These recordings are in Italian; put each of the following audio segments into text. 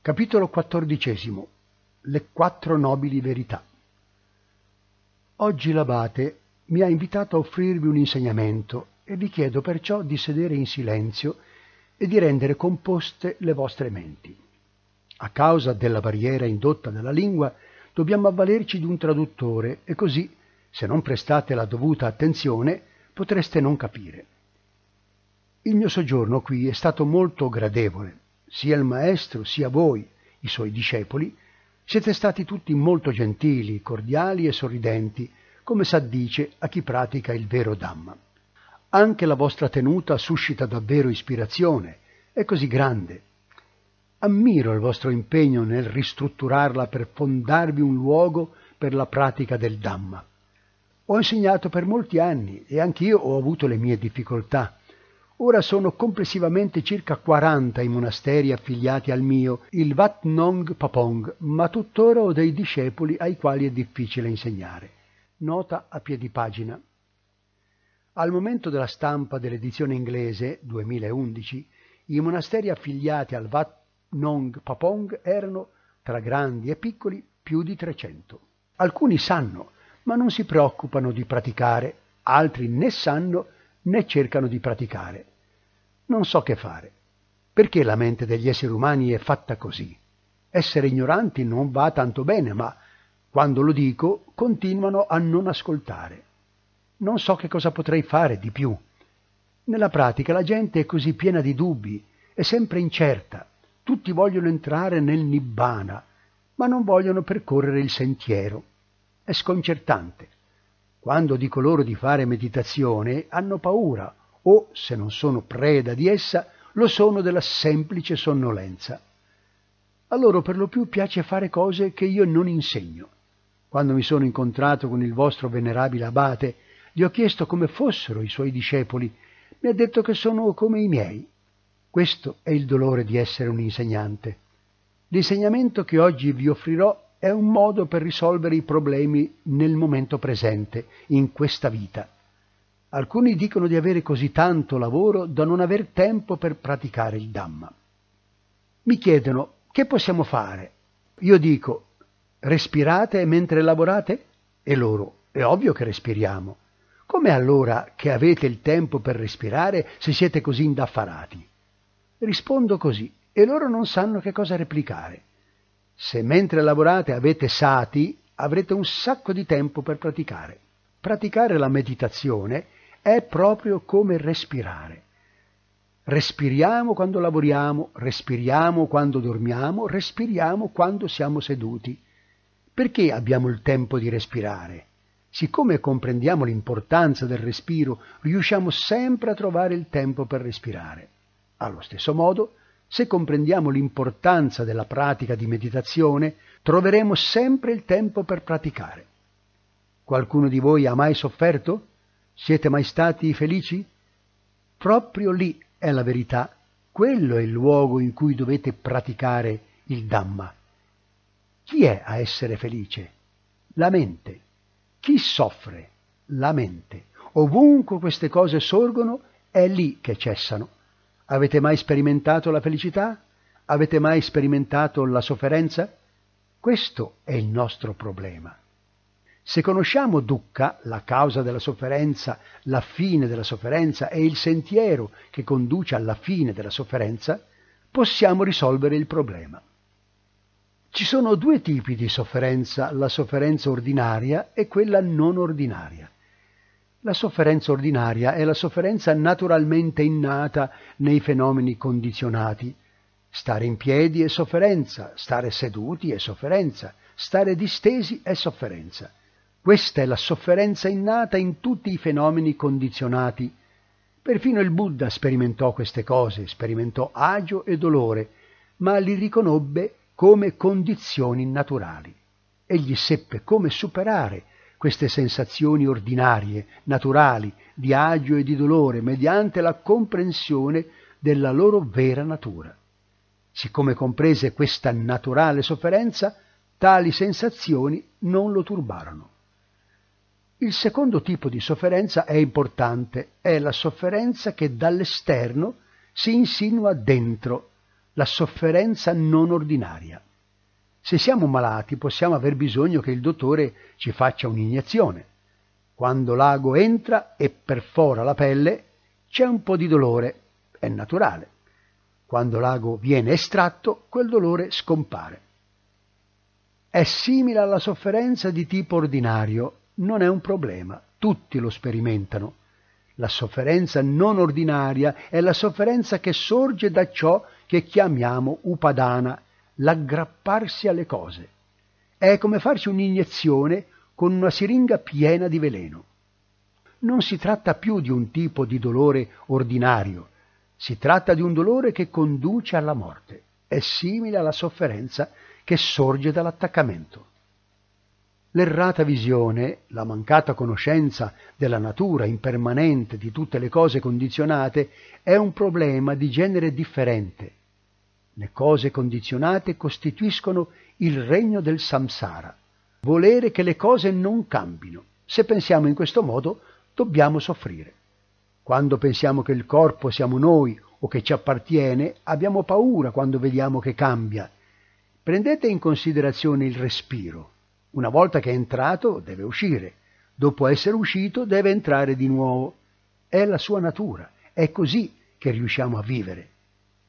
Capitolo XIV Le quattro nobili verità Oggi l'abate mi ha invitato a offrirvi un insegnamento e vi chiedo perciò di sedere in silenzio e di rendere composte le vostre menti. A causa della barriera indotta dalla lingua, dobbiamo avvalerci di un traduttore e così, se non prestate la dovuta attenzione, potreste non capire. Il mio soggiorno qui è stato molto gradevole. Sia il maestro, sia voi, i suoi discepoli, siete stati tutti molto gentili, cordiali e sorridenti, come s'addice a chi pratica il vero Dhamma. Anche la vostra tenuta suscita davvero ispirazione, è così grande. Ammiro il vostro impegno nel ristrutturarla per fondarvi un luogo per la pratica del Dhamma. Ho insegnato per molti anni e anch'io ho avuto le mie difficoltà. Ora sono complessivamente circa 40 i monasteri affiliati al mio, il Wat Nong Papong, ma tuttora ho dei discepoli ai quali è difficile insegnare. Nota a piedi pagina. Al momento della stampa dell'edizione inglese 2011, i monasteri affiliati al Wat Nong Papong erano, tra grandi e piccoli, più di 300. Alcuni sanno, ma non si preoccupano di praticare, altri né sanno né cercano di praticare. Non so che fare. Perché la mente degli esseri umani è fatta così? Essere ignoranti non va tanto bene, ma quando lo dico continuano a non ascoltare non so che cosa potrei fare di più. Nella pratica la gente è così piena di dubbi, è sempre incerta. Tutti vogliono entrare nel nibbana, ma non vogliono percorrere il sentiero. È sconcertante. Quando dico loro di fare meditazione, hanno paura, o, se non sono preda di essa, lo sono della semplice sonnolenza. A loro per lo più piace fare cose che io non insegno. Quando mi sono incontrato con il vostro venerabile abate, gli ho chiesto come fossero i suoi discepoli. Mi ha detto che sono come i miei. Questo è il dolore di essere un insegnante. L'insegnamento che oggi vi offrirò è un modo per risolvere i problemi nel momento presente, in questa vita. Alcuni dicono di avere così tanto lavoro da non aver tempo per praticare il Dhamma. Mi chiedono che possiamo fare. Io dico respirate mentre lavorate? E loro è ovvio che respiriamo. Come allora che avete il tempo per respirare se siete così indaffarati? Rispondo così e loro non sanno che cosa replicare. Se mentre lavorate avete sati, avrete un sacco di tempo per praticare. Praticare la meditazione è proprio come respirare. Respiriamo quando lavoriamo, respiriamo quando dormiamo, respiriamo quando siamo seduti. Perché abbiamo il tempo di respirare? Siccome comprendiamo l'importanza del respiro, riusciamo sempre a trovare il tempo per respirare. Allo stesso modo, se comprendiamo l'importanza della pratica di meditazione, troveremo sempre il tempo per praticare. Qualcuno di voi ha mai sofferto? Siete mai stati felici? Proprio lì è la verità, quello è il luogo in cui dovete praticare il Dhamma. Chi è a essere felice? La mente. Chi soffre? La mente. Ovunque queste cose sorgono, è lì che cessano. Avete mai sperimentato la felicità? Avete mai sperimentato la sofferenza? Questo è il nostro problema. Se conosciamo dukkha, la causa della sofferenza, la fine della sofferenza e il sentiero che conduce alla fine della sofferenza, possiamo risolvere il problema. Ci sono due tipi di sofferenza, la sofferenza ordinaria e quella non ordinaria. La sofferenza ordinaria è la sofferenza naturalmente innata nei fenomeni condizionati. Stare in piedi è sofferenza, stare seduti è sofferenza, stare distesi è sofferenza. Questa è la sofferenza innata in tutti i fenomeni condizionati. Perfino il Buddha sperimentò queste cose, sperimentò agio e dolore, ma li riconobbe come condizioni naturali. Egli seppe come superare queste sensazioni ordinarie, naturali, di agio e di dolore, mediante la comprensione della loro vera natura. Siccome comprese questa naturale sofferenza, tali sensazioni non lo turbarono. Il secondo tipo di sofferenza è importante, è la sofferenza che dall'esterno si insinua dentro la sofferenza non ordinaria. Se siamo malati possiamo aver bisogno che il dottore ci faccia un'iniezione. Quando l'ago entra e perfora la pelle, c'è un po' di dolore, è naturale. Quando l'ago viene estratto, quel dolore scompare. È simile alla sofferenza di tipo ordinario, non è un problema, tutti lo sperimentano. La sofferenza non ordinaria è la sofferenza che sorge da ciò che chiamiamo upadana, l'aggrapparsi alle cose. È come farsi un'iniezione con una siringa piena di veleno. Non si tratta più di un tipo di dolore ordinario, si tratta di un dolore che conduce alla morte. È simile alla sofferenza che sorge dall'attaccamento. L'errata visione, la mancata conoscenza della natura impermanente di tutte le cose condizionate è un problema di genere differente. Le cose condizionate costituiscono il regno del samsara, volere che le cose non cambino. Se pensiamo in questo modo, dobbiamo soffrire. Quando pensiamo che il corpo siamo noi o che ci appartiene, abbiamo paura quando vediamo che cambia Prendete in considerazione il respiro. Una volta che è entrato deve uscire, dopo essere uscito deve entrare di nuovo. È la sua natura, è così che riusciamo a vivere.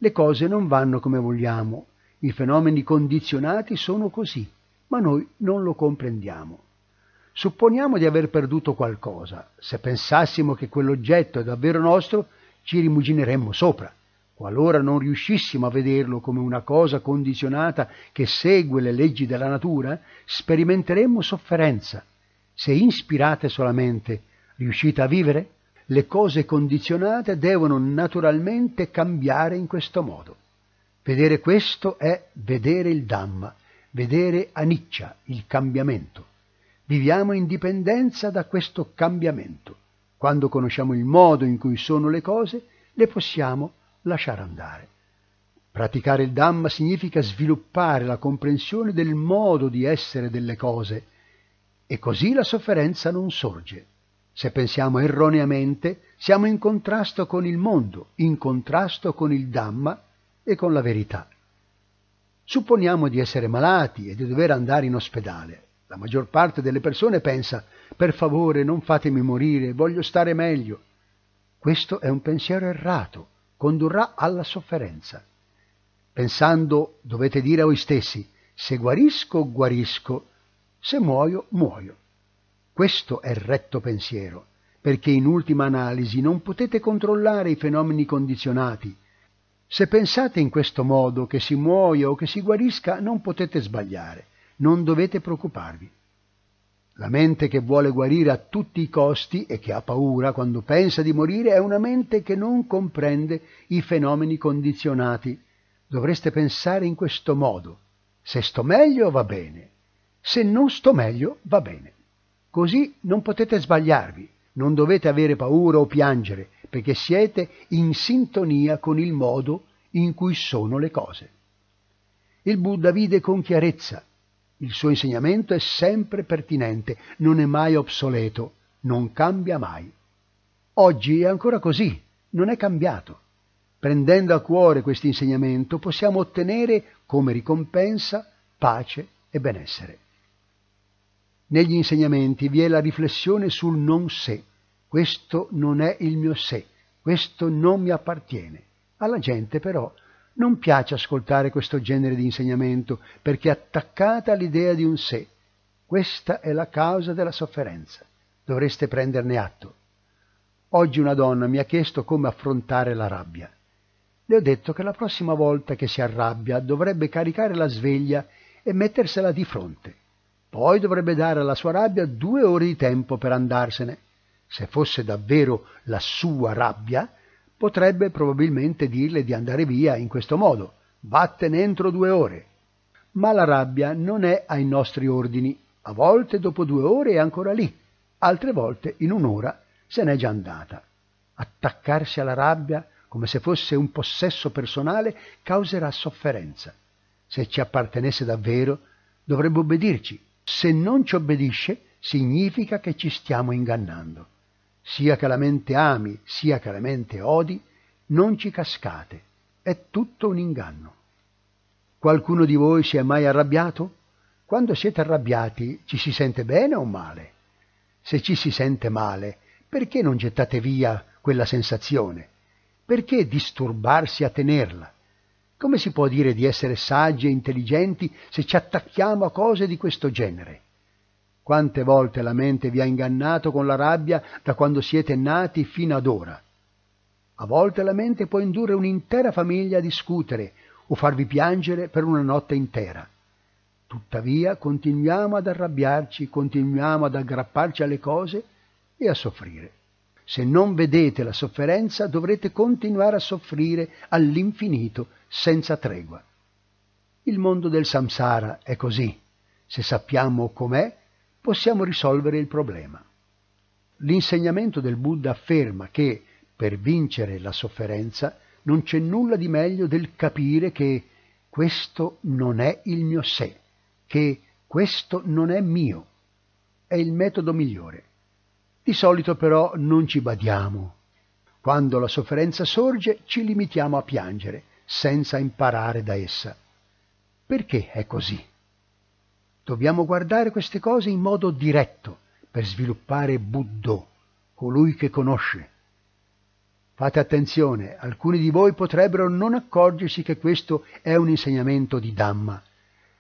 Le cose non vanno come vogliamo, i fenomeni condizionati sono così, ma noi non lo comprendiamo. Supponiamo di aver perduto qualcosa. Se pensassimo che quell'oggetto è davvero nostro, ci rimugineremmo sopra. Qualora non riuscissimo a vederlo come una cosa condizionata che segue le leggi della natura, sperimenteremmo sofferenza. Se inspirate solamente, riuscite a vivere? Le cose condizionate devono naturalmente cambiare in questo modo. Vedere questo è vedere il Dhamma, vedere Aniccia, il cambiamento. Viviamo in dipendenza da questo cambiamento. Quando conosciamo il modo in cui sono le cose, le possiamo lasciare andare. Praticare il Dhamma significa sviluppare la comprensione del modo di essere delle cose e così la sofferenza non sorge. Se pensiamo erroneamente, siamo in contrasto con il mondo, in contrasto con il Dhamma e con la verità. Supponiamo di essere malati e di dover andare in ospedale. La maggior parte delle persone pensa, per favore non fatemi morire, voglio stare meglio. Questo è un pensiero errato condurrà alla sofferenza. Pensando dovete dire a voi stessi, se guarisco, guarisco, se muoio, muoio. Questo è retto pensiero, perché in ultima analisi non potete controllare i fenomeni condizionati. Se pensate in questo modo che si muoia o che si guarisca, non potete sbagliare, non dovete preoccuparvi. La mente che vuole guarire a tutti i costi e che ha paura quando pensa di morire è una mente che non comprende i fenomeni condizionati. Dovreste pensare in questo modo. Se sto meglio va bene, se non sto meglio va bene. Così non potete sbagliarvi, non dovete avere paura o piangere, perché siete in sintonia con il modo in cui sono le cose. Il Buddha vide con chiarezza il suo insegnamento è sempre pertinente, non è mai obsoleto, non cambia mai. Oggi è ancora così, non è cambiato. Prendendo a cuore questo insegnamento possiamo ottenere come ricompensa pace e benessere. Negli insegnamenti vi è la riflessione sul non sé. Questo non è il mio sé, questo non mi appartiene. Alla gente però non piace ascoltare questo genere di insegnamento perché è attaccata all'idea di un sé. Questa è la causa della sofferenza. Dovreste prenderne atto. Oggi una donna mi ha chiesto come affrontare la rabbia. Le ho detto che la prossima volta che si arrabbia dovrebbe caricare la sveglia e mettersela di fronte. Poi dovrebbe dare alla sua rabbia due ore di tempo per andarsene. Se fosse davvero la sua rabbia, potrebbe probabilmente dirle di andare via in questo modo, vattene entro due ore. Ma la rabbia non è ai nostri ordini, a volte dopo due ore è ancora lì, altre volte in un'ora se n'è già andata. Attaccarsi alla rabbia come se fosse un possesso personale causerà sofferenza. Se ci appartenesse davvero, dovrebbe obbedirci. Se non ci obbedisce, significa che ci stiamo ingannando sia che la mente ami, sia che la mente odi, non ci cascate, è tutto un inganno. Qualcuno di voi si è mai arrabbiato? Quando siete arrabbiati ci si sente bene o male? Se ci si sente male, perché non gettate via quella sensazione? Perché disturbarsi a tenerla? Come si può dire di essere saggi e intelligenti se ci attacchiamo a cose di questo genere? Quante volte la mente vi ha ingannato con la rabbia da quando siete nati fino ad ora? A volte la mente può indurre un'intera famiglia a discutere o farvi piangere per una notte intera. Tuttavia continuiamo ad arrabbiarci, continuiamo ad aggrapparci alle cose e a soffrire. Se non vedete la sofferenza dovrete continuare a soffrire all'infinito senza tregua. Il mondo del samsara è così. Se sappiamo com'è, possiamo risolvere il problema. L'insegnamento del Buddha afferma che per vincere la sofferenza non c'è nulla di meglio del capire che questo non è il mio sé, che questo non è mio. È il metodo migliore. Di solito però non ci badiamo. Quando la sofferenza sorge ci limitiamo a piangere, senza imparare da essa. Perché è così? Dobbiamo guardare queste cose in modo diretto per sviluppare Buddho, colui che conosce. Fate attenzione, alcuni di voi potrebbero non accorgersi che questo è un insegnamento di Dhamma.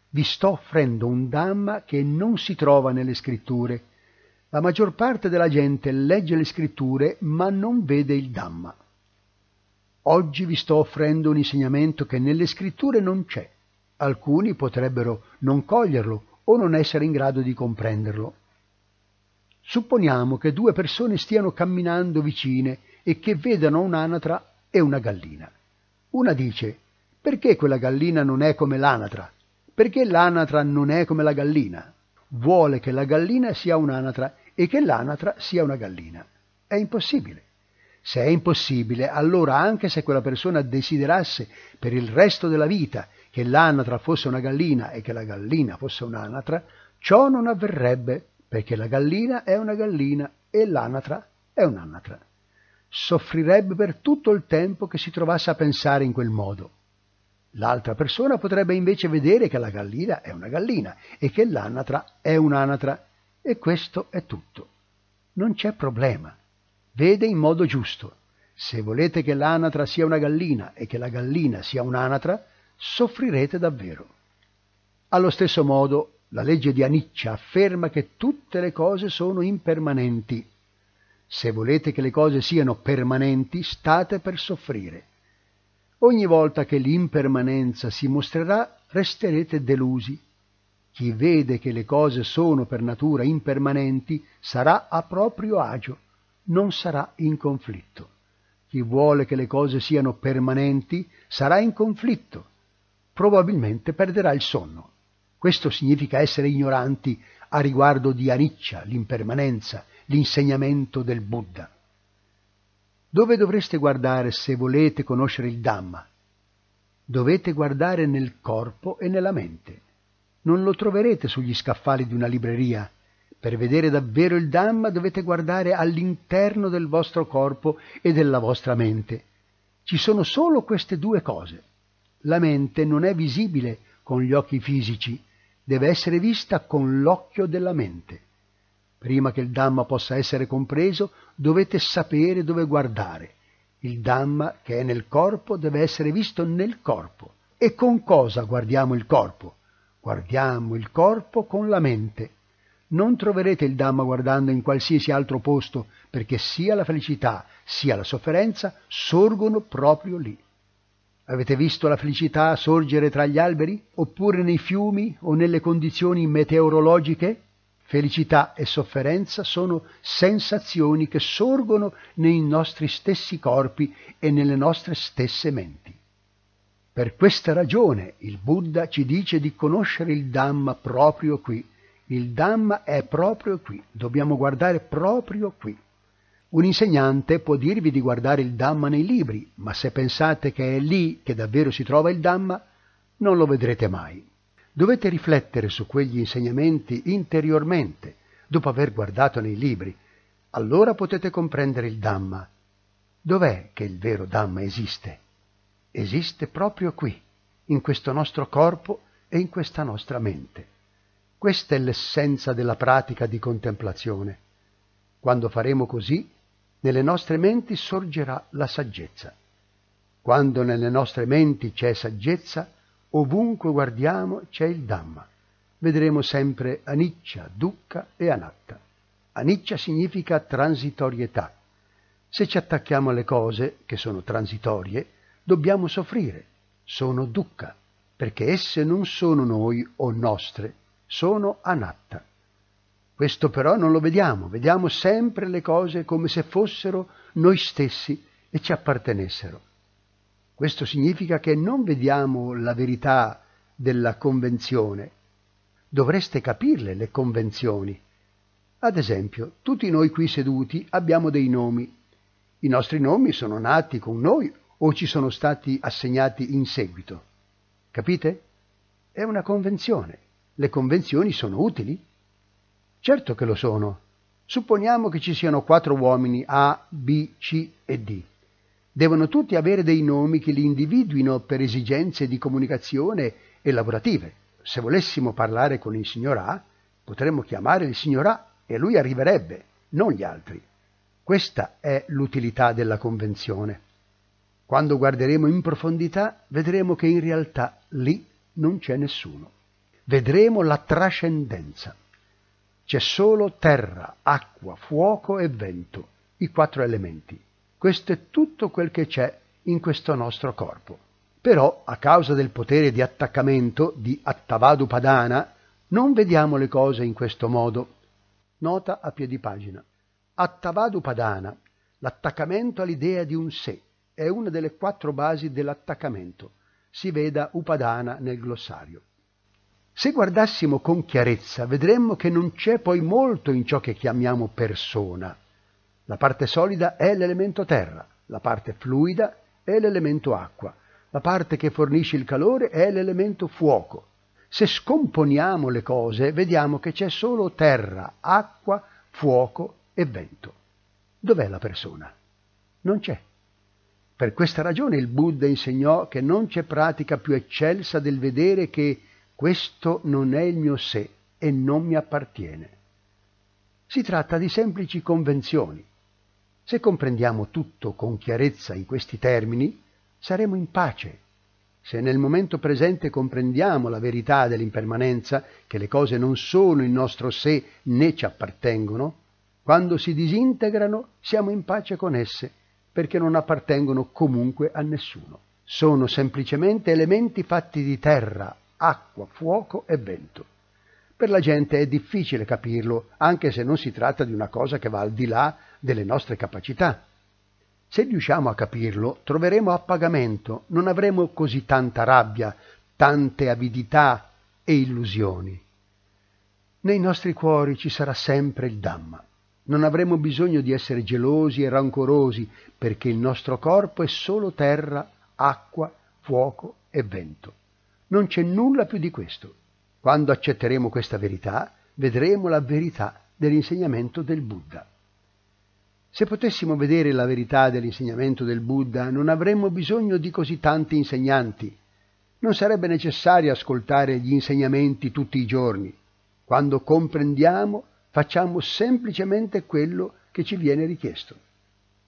Vi sto offrendo un Dhamma che non si trova nelle scritture. La maggior parte della gente legge le scritture ma non vede il Dhamma. Oggi vi sto offrendo un insegnamento che nelle scritture non c'è. Alcuni potrebbero non coglierlo o non essere in grado di comprenderlo. Supponiamo che due persone stiano camminando vicine e che vedano un'anatra e una gallina. Una dice, perché quella gallina non è come l'anatra? Perché l'anatra non è come la gallina? Vuole che la gallina sia un'anatra e che l'anatra sia una gallina. È impossibile. Se è impossibile, allora anche se quella persona desiderasse per il resto della vita che l'anatra fosse una gallina e che la gallina fosse un'anatra, ciò non avverrebbe, perché la gallina è una gallina e l'anatra è un'anatra. Soffrirebbe per tutto il tempo che si trovasse a pensare in quel modo. L'altra persona potrebbe invece vedere che la gallina è una gallina e che l'anatra è un'anatra, e questo è tutto. Non c'è problema. Vede in modo giusto. Se volete che l'anatra sia una gallina e che la gallina sia un'anatra, soffrirete davvero. Allo stesso modo, la legge di Aniccia afferma che tutte le cose sono impermanenti. Se volete che le cose siano permanenti, state per soffrire. Ogni volta che l'impermanenza si mostrerà, resterete delusi. Chi vede che le cose sono per natura impermanenti sarà a proprio agio, non sarà in conflitto. Chi vuole che le cose siano permanenti sarà in conflitto, probabilmente perderà il sonno. Questo significa essere ignoranti a riguardo di Aniccia, l'impermanenza, l'insegnamento del Buddha. Dove dovreste guardare se volete conoscere il Dhamma? Dovete guardare nel corpo e nella mente. Non lo troverete sugli scaffali di una libreria. Per vedere davvero il Dhamma dovete guardare all'interno del vostro corpo e della vostra mente. Ci sono solo queste due cose. La mente non è visibile con gli occhi fisici, deve essere vista con l'occhio della mente. Prima che il Dhamma possa essere compreso, dovete sapere dove guardare. Il Dhamma che è nel corpo deve essere visto nel corpo. E con cosa guardiamo il corpo? Guardiamo il corpo con la mente. Non troverete il Dhamma guardando in qualsiasi altro posto, perché sia la felicità sia la sofferenza sorgono proprio lì. Avete visto la felicità sorgere tra gli alberi? Oppure nei fiumi o nelle condizioni meteorologiche? Felicità e sofferenza sono sensazioni che sorgono nei nostri stessi corpi e nelle nostre stesse menti. Per questa ragione il Buddha ci dice di conoscere il Dhamma proprio qui. Il Dhamma è proprio qui, dobbiamo guardare proprio qui. Un insegnante può dirvi di guardare il Dhamma nei libri, ma se pensate che è lì che davvero si trova il Dhamma, non lo vedrete mai. Dovete riflettere su quegli insegnamenti interiormente, dopo aver guardato nei libri. Allora potete comprendere il Dhamma. Dov'è che il vero Dhamma esiste? Esiste proprio qui, in questo nostro corpo e in questa nostra mente. Questa è l'essenza della pratica di contemplazione. Quando faremo così, nelle nostre menti sorgerà la saggezza. Quando nelle nostre menti c'è saggezza, ovunque guardiamo c'è il Dhamma. Vedremo sempre Aniccia, Dukkha e Anatta. Aniccia significa transitorietà. Se ci attacchiamo alle cose, che sono transitorie, dobbiamo soffrire. Sono Dukkha, perché esse non sono noi o nostre, sono Anatta. Questo però non lo vediamo, vediamo sempre le cose come se fossero noi stessi e ci appartenessero. Questo significa che non vediamo la verità della convenzione. Dovreste capirle le convenzioni. Ad esempio, tutti noi qui seduti abbiamo dei nomi. I nostri nomi sono nati con noi o ci sono stati assegnati in seguito. Capite? È una convenzione. Le convenzioni sono utili? Certo che lo sono. Supponiamo che ci siano quattro uomini A, B, C e D devono tutti avere dei nomi che li individuino per esigenze di comunicazione e lavorative. Se volessimo parlare con il signor A, potremmo chiamare il signor A e lui arriverebbe, non gli altri. Questa è l'utilità della convenzione. Quando guarderemo in profondità, vedremo che in realtà lì non c'è nessuno. Vedremo la trascendenza. C'è solo terra, acqua, fuoco e vento, i quattro elementi. Questo è tutto quel che c'è in questo nostro corpo. Però, a causa del potere di attaccamento di Attavadupadana, non vediamo le cose in questo modo. Nota a piedi pagina. Attavadupadana, l'attaccamento all'idea di un sé, è una delle quattro basi dell'attaccamento. Si veda Upadana nel glossario. Se guardassimo con chiarezza, vedremmo che non c'è poi molto in ciò che chiamiamo persona. La parte solida è l'elemento terra, la parte fluida è l'elemento acqua, la parte che fornisce il calore è l'elemento fuoco. Se scomponiamo le cose, vediamo che c'è solo terra, acqua, fuoco e vento. Dov'è la persona? Non c'è. Per questa ragione il Buddha insegnò che non c'è pratica più eccelsa del vedere che questo non è il mio sé e non mi appartiene. Si tratta di semplici convenzioni, se comprendiamo tutto con chiarezza in questi termini, saremo in pace. Se nel momento presente comprendiamo la verità dell'impermanenza, che le cose non sono il nostro sé né ci appartengono, quando si disintegrano siamo in pace con esse, perché non appartengono comunque a nessuno. Sono semplicemente elementi fatti di terra, acqua, fuoco e vento. Per la gente è difficile capirlo, anche se non si tratta di una cosa che va al di là delle nostre capacità. Se riusciamo a capirlo, troveremo appagamento, non avremo così tanta rabbia, tante avidità e illusioni. Nei nostri cuori ci sarà sempre il Dhamma. Non avremo bisogno di essere gelosi e rancorosi, perché il nostro corpo è solo terra, acqua, fuoco e vento. Non c'è nulla più di questo. Quando accetteremo questa verità, vedremo la verità dell'insegnamento del Buddha. Se potessimo vedere la verità dell'insegnamento del Buddha, non avremmo bisogno di così tanti insegnanti. Non sarebbe necessario ascoltare gli insegnamenti tutti i giorni. Quando comprendiamo, facciamo semplicemente quello che ci viene richiesto.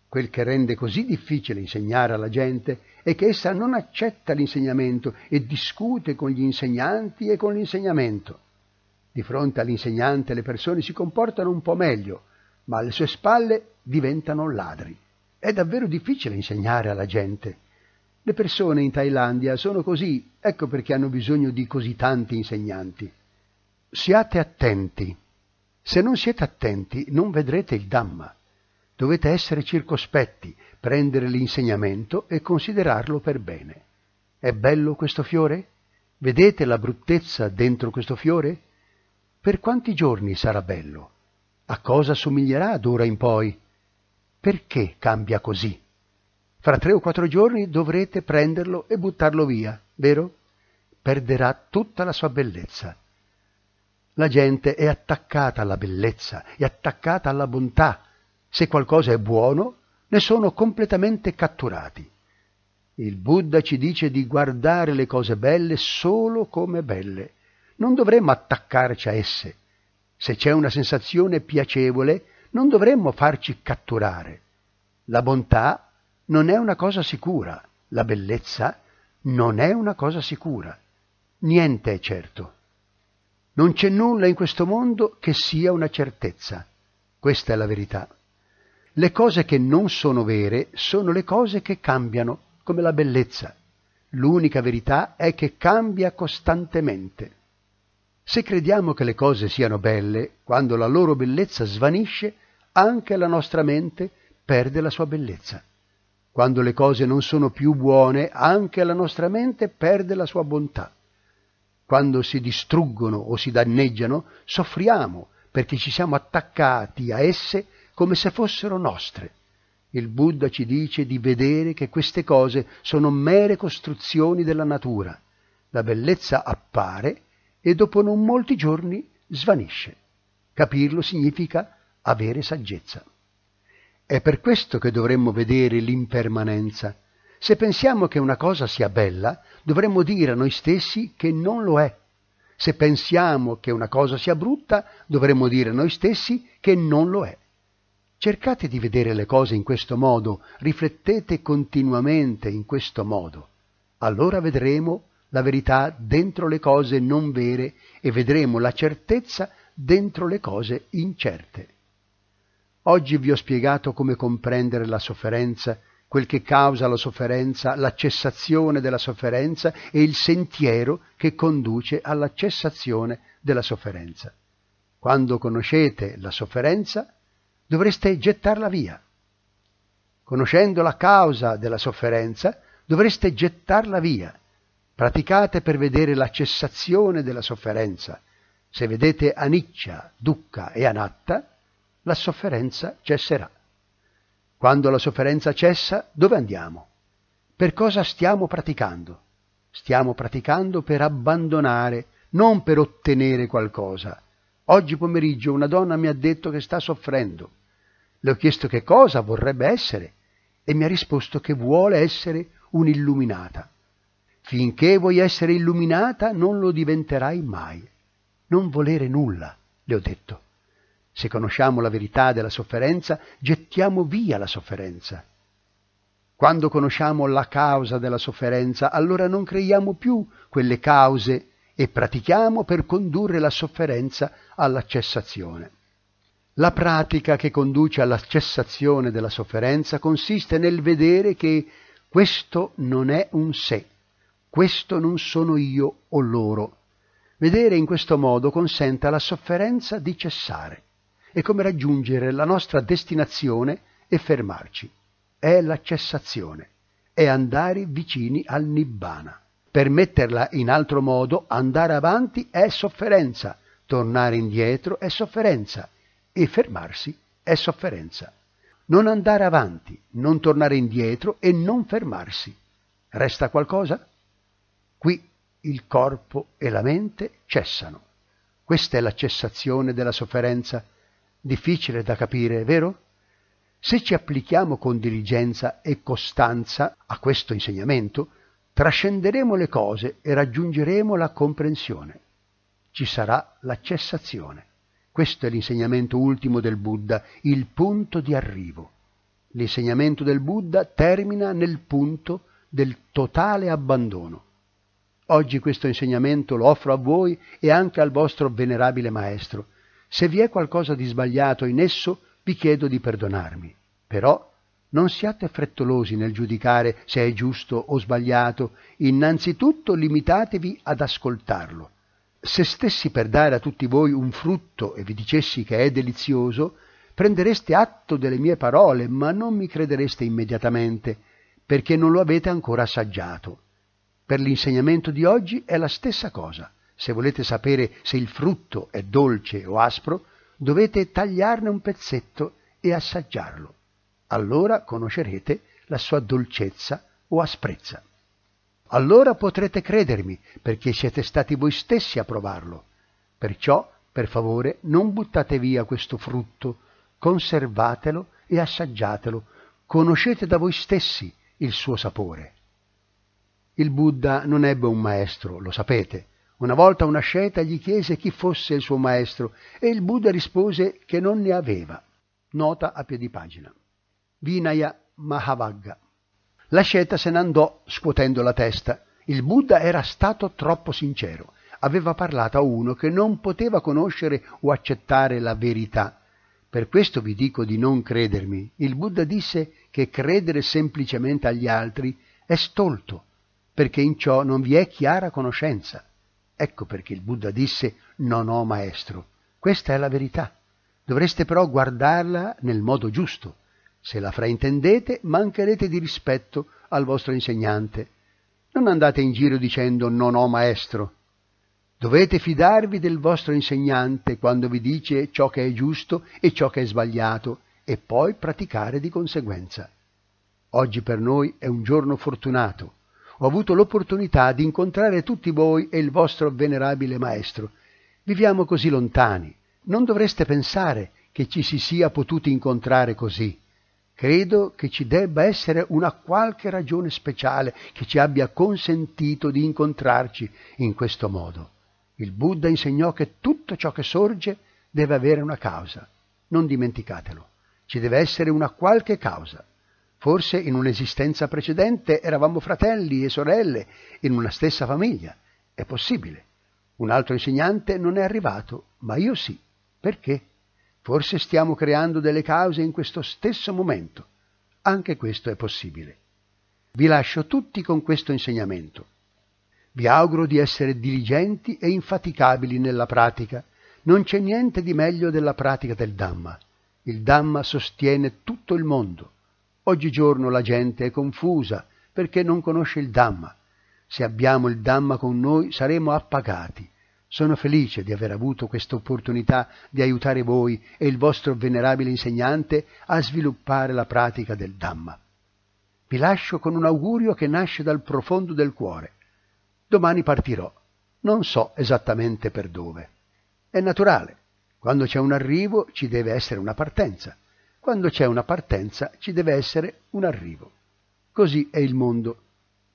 Quel che rende così difficile insegnare alla gente è che essa non accetta l'insegnamento e discute con gli insegnanti e con l'insegnamento. Di fronte all'insegnante le persone si comportano un po' meglio, ma alle sue spalle diventano ladri. È davvero difficile insegnare alla gente. Le persone in Thailandia sono così, ecco perché hanno bisogno di così tanti insegnanti. Siate attenti. Se non siete attenti non vedrete il Dhamma. Dovete essere circospetti, prendere l'insegnamento e considerarlo per bene. È bello questo fiore? Vedete la bruttezza dentro questo fiore? Per quanti giorni sarà bello? A cosa somiglierà d'ora in poi? Perché cambia così? Fra tre o quattro giorni dovrete prenderlo e buttarlo via, vero? Perderà tutta la sua bellezza. La gente è attaccata alla bellezza, è attaccata alla bontà. Se qualcosa è buono, ne sono completamente catturati. Il Buddha ci dice di guardare le cose belle solo come belle. Non dovremmo attaccarci a esse. Se c'è una sensazione piacevole, non dovremmo farci catturare. La bontà non è una cosa sicura, la bellezza non è una cosa sicura. Niente è certo. Non c'è nulla in questo mondo che sia una certezza. Questa è la verità. Le cose che non sono vere sono le cose che cambiano, come la bellezza. L'unica verità è che cambia costantemente. Se crediamo che le cose siano belle, quando la loro bellezza svanisce, anche la nostra mente perde la sua bellezza. Quando le cose non sono più buone, anche la nostra mente perde la sua bontà. Quando si distruggono o si danneggiano, soffriamo perché ci siamo attaccati a esse come se fossero nostre. Il Buddha ci dice di vedere che queste cose sono mere costruzioni della natura. La bellezza appare e dopo non molti giorni svanisce. Capirlo significa avere saggezza. È per questo che dovremmo vedere l'impermanenza. Se pensiamo che una cosa sia bella, dovremmo dire a noi stessi che non lo è. Se pensiamo che una cosa sia brutta, dovremmo dire a noi stessi che non lo è. Cercate di vedere le cose in questo modo, riflettete continuamente in questo modo. Allora vedremo la verità dentro le cose non vere e vedremo la certezza dentro le cose incerte. Oggi vi ho spiegato come comprendere la sofferenza, quel che causa la sofferenza, la cessazione della sofferenza e il sentiero che conduce alla cessazione della sofferenza. Quando conoscete la sofferenza, dovreste gettarla via. Conoscendo la causa della sofferenza, dovreste gettarla via. Praticate per vedere la cessazione della sofferenza. Se vedete Aniccia, Dukkha e Anatta, la sofferenza cesserà. Quando la sofferenza cessa, dove andiamo? Per cosa stiamo praticando? Stiamo praticando per abbandonare, non per ottenere qualcosa. Oggi pomeriggio una donna mi ha detto che sta soffrendo. Le ho chiesto che cosa vorrebbe essere e mi ha risposto che vuole essere un'illuminata. Finché vuoi essere illuminata non lo diventerai mai. Non volere nulla, le ho detto. Se conosciamo la verità della sofferenza, gettiamo via la sofferenza. Quando conosciamo la causa della sofferenza, allora non creiamo più quelle cause e pratichiamo per condurre la sofferenza alla cessazione. La pratica che conduce alla cessazione della sofferenza consiste nel vedere che questo non è un sé, questo non sono io o loro. Vedere in questo modo consente alla sofferenza di cessare è come raggiungere la nostra destinazione e fermarci. È la cessazione, è andare vicini al nibbana. Per metterla in altro modo, andare avanti è sofferenza, tornare indietro è sofferenza e fermarsi è sofferenza. Non andare avanti, non tornare indietro e non fermarsi. Resta qualcosa? Qui il corpo e la mente cessano. Questa è la cessazione della sofferenza Difficile da capire, vero? Se ci applichiamo con diligenza e costanza a questo insegnamento, trascenderemo le cose e raggiungeremo la comprensione. Ci sarà la cessazione. Questo è l'insegnamento ultimo del Buddha, il punto di arrivo. L'insegnamento del Buddha termina nel punto del totale abbandono. Oggi questo insegnamento lo offro a voi e anche al vostro venerabile maestro, se vi è qualcosa di sbagliato in esso, vi chiedo di perdonarmi. Però non siate frettolosi nel giudicare se è giusto o sbagliato, innanzitutto limitatevi ad ascoltarlo. Se stessi per dare a tutti voi un frutto e vi dicessi che è delizioso, prendereste atto delle mie parole, ma non mi credereste immediatamente, perché non lo avete ancora assaggiato. Per l'insegnamento di oggi è la stessa cosa. Se volete sapere se il frutto è dolce o aspro, dovete tagliarne un pezzetto e assaggiarlo. Allora conoscerete la sua dolcezza o asprezza. Allora potrete credermi, perché siete stati voi stessi a provarlo. Perciò, per favore, non buttate via questo frutto, conservatelo e assaggiatelo, conoscete da voi stessi il suo sapore. Il Buddha non ebbe un maestro, lo sapete. Una volta una sceta gli chiese chi fosse il suo maestro e il Buddha rispose che non ne aveva. Nota a piedi pagina. Vinaya Mahavagga. La sceta se ne andò scuotendo la testa. Il Buddha era stato troppo sincero. Aveva parlato a uno che non poteva conoscere o accettare la verità. Per questo vi dico di non credermi. Il Buddha disse che credere semplicemente agli altri è stolto, perché in ciò non vi è chiara conoscenza. Ecco perché il Buddha disse non ho maestro. Questa è la verità. Dovreste però guardarla nel modo giusto. Se la fraintendete, mancherete di rispetto al vostro insegnante. Non andate in giro dicendo non ho maestro. Dovete fidarvi del vostro insegnante quando vi dice ciò che è giusto e ciò che è sbagliato e poi praticare di conseguenza. Oggi per noi è un giorno fortunato. Ho avuto l'opportunità di incontrare tutti voi e il vostro venerabile maestro. Viviamo così lontani. Non dovreste pensare che ci si sia potuti incontrare così. Credo che ci debba essere una qualche ragione speciale che ci abbia consentito di incontrarci in questo modo. Il Buddha insegnò che tutto ciò che sorge deve avere una causa. Non dimenticatelo. Ci deve essere una qualche causa. Forse in un'esistenza precedente eravamo fratelli e sorelle in una stessa famiglia. È possibile. Un altro insegnante non è arrivato, ma io sì. Perché? Forse stiamo creando delle cause in questo stesso momento. Anche questo è possibile. Vi lascio tutti con questo insegnamento. Vi auguro di essere diligenti e infaticabili nella pratica. Non c'è niente di meglio della pratica del Dhamma. Il Dhamma sostiene tutto il mondo. Oggigiorno la gente è confusa perché non conosce il Dhamma. Se abbiamo il Dhamma con noi saremo appagati. Sono felice di aver avuto questa opportunità di aiutare voi e il vostro venerabile insegnante a sviluppare la pratica del Dhamma. Vi lascio con un augurio che nasce dal profondo del cuore. Domani partirò. Non so esattamente per dove. È naturale. Quando c'è un arrivo ci deve essere una partenza. Quando c'è una partenza ci deve essere un arrivo. Così è il mondo.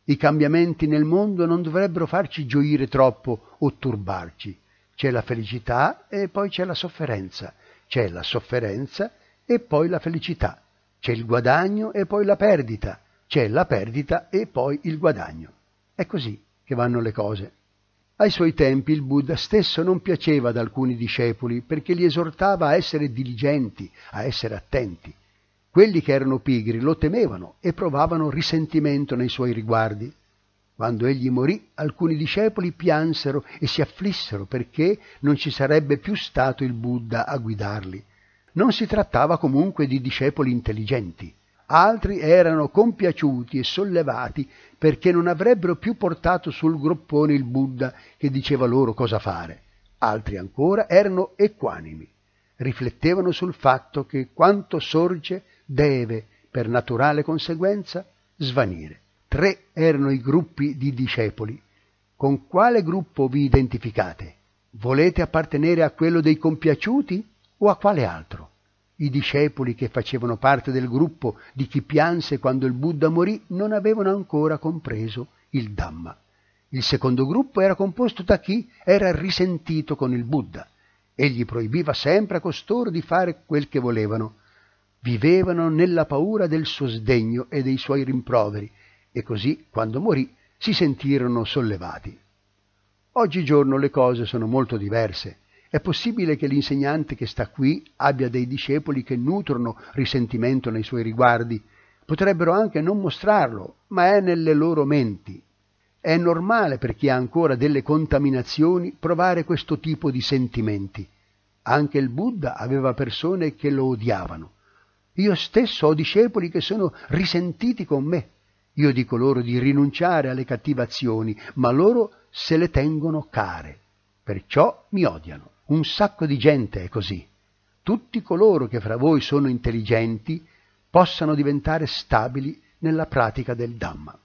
I cambiamenti nel mondo non dovrebbero farci gioire troppo o turbarci. C'è la felicità e poi c'è la sofferenza. C'è la sofferenza e poi la felicità. C'è il guadagno e poi la perdita. C'è la perdita e poi il guadagno. È così che vanno le cose. Ai suoi tempi il Buddha stesso non piaceva ad alcuni discepoli perché li esortava a essere diligenti, a essere attenti. Quelli che erano pigri lo temevano e provavano risentimento nei suoi riguardi. Quando egli morì, alcuni discepoli piansero e si afflissero perché non ci sarebbe più stato il Buddha a guidarli. Non si trattava comunque di discepoli intelligenti. Altri erano compiaciuti e sollevati perché non avrebbero più portato sul groppone il Buddha che diceva loro cosa fare. Altri ancora erano equanimi, riflettevano sul fatto che quanto sorge deve, per naturale conseguenza, svanire. Tre erano i gruppi di discepoli. Con quale gruppo vi identificate? Volete appartenere a quello dei compiaciuti o a quale altro? I discepoli che facevano parte del gruppo di chi pianse quando il Buddha morì non avevano ancora compreso il Dhamma. Il secondo gruppo era composto da chi era risentito con il Buddha. Egli proibiva sempre a costoro di fare quel che volevano. Vivevano nella paura del suo sdegno e dei suoi rimproveri, e così, quando morì, si sentirono sollevati. Oggigiorno le cose sono molto diverse. È possibile che l'insegnante che sta qui abbia dei discepoli che nutrono risentimento nei suoi riguardi. Potrebbero anche non mostrarlo, ma è nelle loro menti. È normale per chi ha ancora delle contaminazioni provare questo tipo di sentimenti. Anche il Buddha aveva persone che lo odiavano. Io stesso ho discepoli che sono risentiti con me. Io dico loro di rinunciare alle cattive azioni, ma loro se le tengono care. Perciò mi odiano. Un sacco di gente è così. Tutti coloro che fra voi sono intelligenti possano diventare stabili nella pratica del Dhamma.